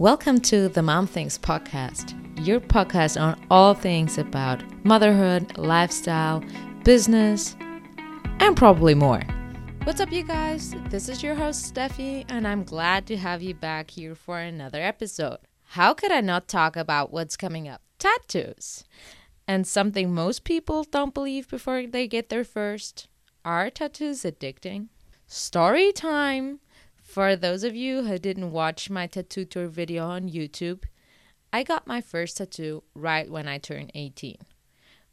Welcome to the Mom Things podcast, your podcast on all things about motherhood, lifestyle, business, and probably more. What's up, you guys? This is your host, Steffi, and I'm glad to have you back here for another episode. How could I not talk about what's coming up? Tattoos. And something most people don't believe before they get their first are tattoos addicting? Story time! For those of you who didn't watch my tattoo tour video on YouTube, I got my first tattoo right when I turned 18,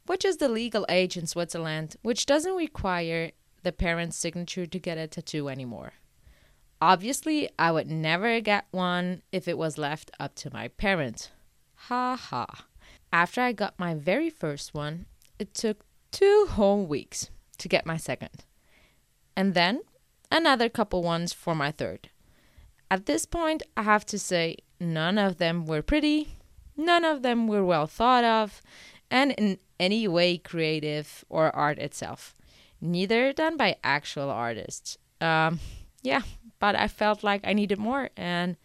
which is the legal age in Switzerland, which doesn't require the parent's signature to get a tattoo anymore. Obviously, I would never get one if it was left up to my parents. Ha ha. After I got my very first one, it took two whole weeks to get my second. And then another couple ones for my third. At this point, I have to say none of them were pretty, none of them were well thought of, and in any way creative or art itself. Neither done by actual artists. Um, yeah, but I felt like I needed more and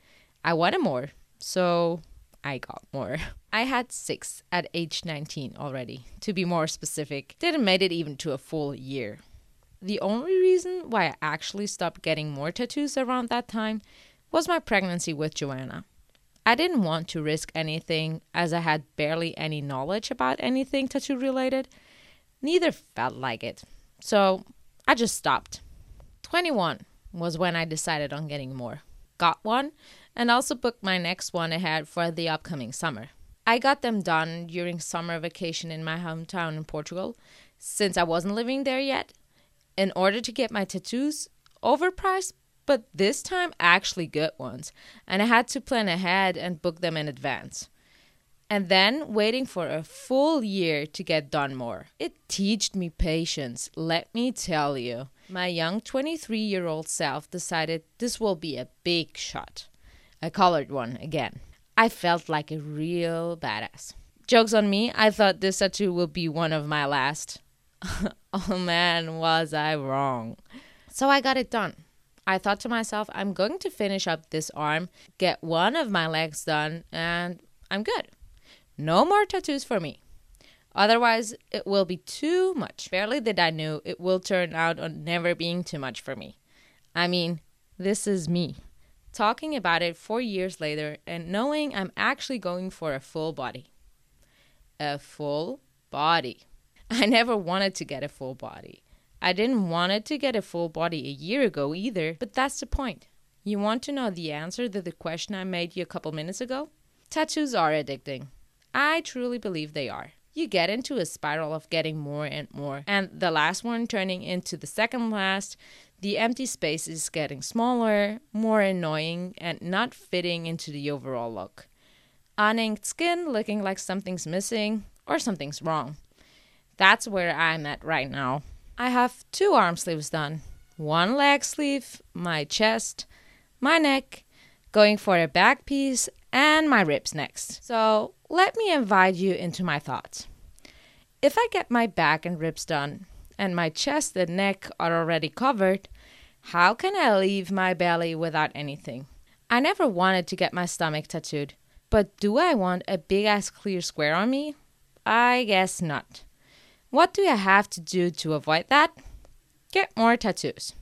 I wanted more. So I got more. I had six at age 19 already, to be more specific. Didn't make it even to a full year. The only reason why I actually stopped getting more tattoos around that time was my pregnancy with Joanna. I didn't want to risk anything as I had barely any knowledge about anything tattoo related. Neither felt like it. So I just stopped. 21 was when I decided on getting more. Got one and also booked my next one ahead for the upcoming summer. I got them done during summer vacation in my hometown in Portugal, since I wasn't living there yet, in order to get my tattoos overpriced, but this time actually good ones, and I had to plan ahead and book them in advance. And then waiting for a full year to get done more. It taught me patience, let me tell you. My young 23 year old self decided this will be a big shot. A colored one again. I felt like a real badass. Jokes on me, I thought this tattoo would be one of my last. oh man, was I wrong. So I got it done. I thought to myself, I'm going to finish up this arm, get one of my legs done, and I'm good. No more tattoos for me. Otherwise, it will be too much. Barely did I know it will turn out on never being too much for me. I mean, this is me. Talking about it four years later and knowing I'm actually going for a full body. A full body. I never wanted to get a full body. I didn't want to get a full body a year ago either, but that's the point. You want to know the answer to the question I made you a couple minutes ago? Tattoos are addicting. I truly believe they are. You get into a spiral of getting more and more, and the last one turning into the second last, the empty space is getting smaller, more annoying, and not fitting into the overall look. Uninked skin looking like something's missing or something's wrong. That's where I'm at right now. I have two arm sleeves done one leg sleeve, my chest, my neck, going for a back piece, and my ribs next. So let me invite you into my thoughts. If I get my back and ribs done, and my chest and neck are already covered, how can I leave my belly without anything? I never wanted to get my stomach tattooed, but do I want a big ass clear square on me? I guess not. What do I have to do to avoid that? Get more tattoos.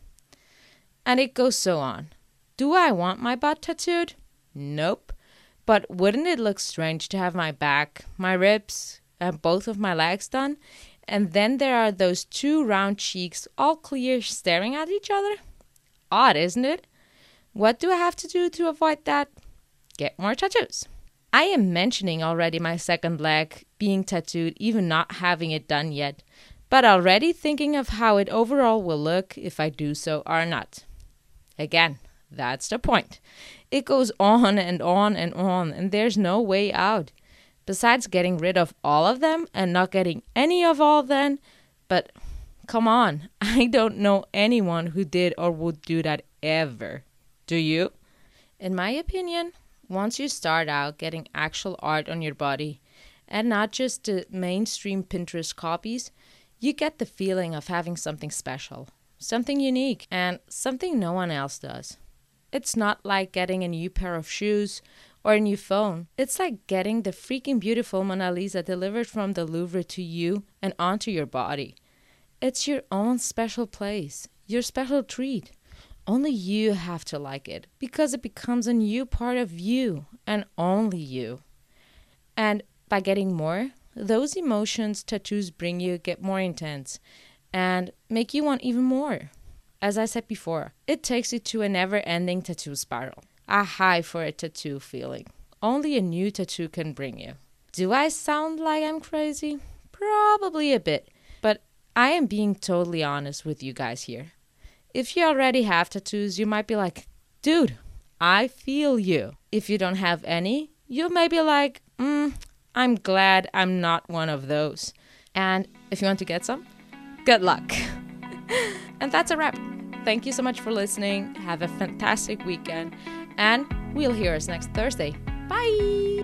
And it goes so on. Do I want my butt tattooed? Nope. But wouldn't it look strange to have my back, my ribs, and both of my legs done? And then there are those two round cheeks all clear staring at each other? Odd, isn't it? What do I have to do to avoid that? Get more tattoos. I am mentioning already my second leg being tattooed, even not having it done yet, but already thinking of how it overall will look if I do so or not. Again, that's the point. It goes on and on and on, and there's no way out. Besides getting rid of all of them and not getting any of all then, but come on, I don't know anyone who did or would do that ever. Do you? In my opinion, once you start out getting actual art on your body and not just the mainstream Pinterest copies, you get the feeling of having something special, something unique, and something no one else does. It's not like getting a new pair of shoes or a new phone. It's like getting the freaking beautiful Mona Lisa delivered from the Louvre to you and onto your body. It's your own special place, your special treat. Only you have to like it because it becomes a new part of you and only you. And by getting more, those emotions tattoos bring you get more intense and make you want even more. As I said before, it takes you to a never ending tattoo spiral, a high for a tattoo feeling. Only a new tattoo can bring you. Do I sound like I'm crazy? Probably a bit, but I am being totally honest with you guys here. If you already have tattoos, you might be like, dude, I feel you. If you don't have any, you may be like, mm, I'm glad I'm not one of those. And if you want to get some, good luck. and that's a wrap. Thank you so much for listening. Have a fantastic weekend. And we'll hear us next Thursday. Bye.